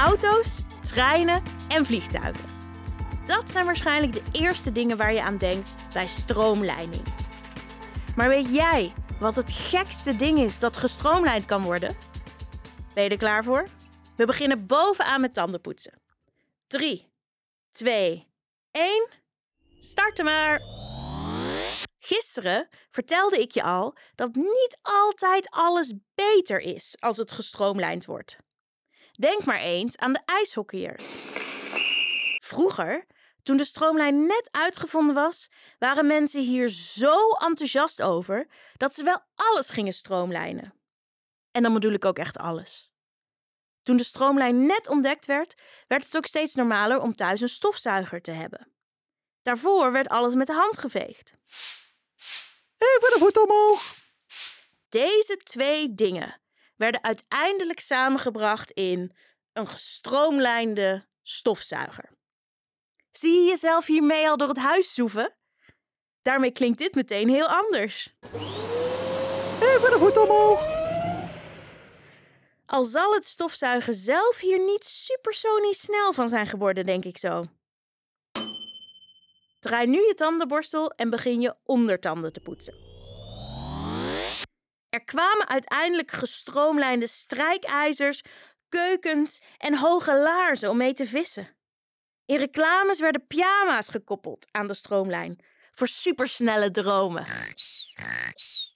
auto's, treinen en vliegtuigen. Dat zijn waarschijnlijk de eerste dingen waar je aan denkt bij stroomleiding. Maar weet jij wat het gekste ding is dat gestroomlijnd kan worden? Ben je er klaar voor? We beginnen bovenaan met tandenpoetsen. 3, 2, 1. Starten maar! Gisteren vertelde ik je al dat niet altijd alles beter is als het gestroomlijnd wordt. Denk maar eens aan de ijshockeyers. Vroeger, toen de stroomlijn net uitgevonden was, waren mensen hier zo enthousiast over dat ze wel alles gingen stroomlijnen. En dan bedoel ik ook echt alles. Toen de stroomlijn net ontdekt werd, werd het ook steeds normaler om thuis een stofzuiger te hebben. Daarvoor werd alles met de hand geveegd. Even de voet omhoog. Deze twee dingen werden uiteindelijk samengebracht in een gestroomlijnde stofzuiger. Zie je jezelf hiermee al door het huis zoeven? Daarmee klinkt dit meteen heel anders. Even de voet omhoog. Al zal het stofzuigen zelf hier niet supersonisch snel van zijn geworden, denk ik zo. Draai nu je tandenborstel en begin je ondertanden te poetsen. Er kwamen uiteindelijk gestroomlijnde strijkijzers, keukens en hoge laarzen om mee te vissen. In reclames werden pyjama's gekoppeld aan de stroomlijn voor supersnelle dromen.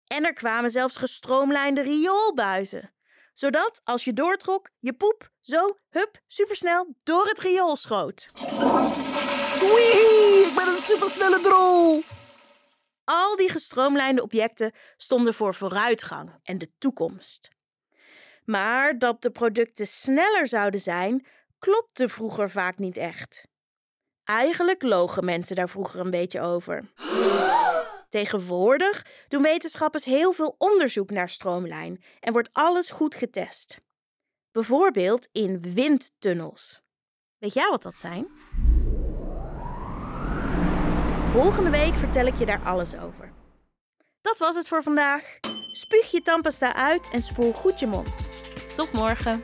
En er kwamen zelfs gestroomlijnde rioolbuizen zodat als je doortrok, je poep zo, hup, supersnel door het riool schoot. Wee, ik ben een supersnelle drol. Al die gestroomlijnde objecten stonden voor vooruitgang en de toekomst. Maar dat de producten sneller zouden zijn, klopte vroeger vaak niet echt. Eigenlijk logen mensen daar vroeger een beetje over. Tegenwoordig doen wetenschappers heel veel onderzoek naar stroomlijn en wordt alles goed getest. Bijvoorbeeld in windtunnels. Weet jij wat dat zijn? Volgende week vertel ik je daar alles over. Dat was het voor vandaag. Spuug je tandpasta uit en spoel goed je mond. Tot morgen.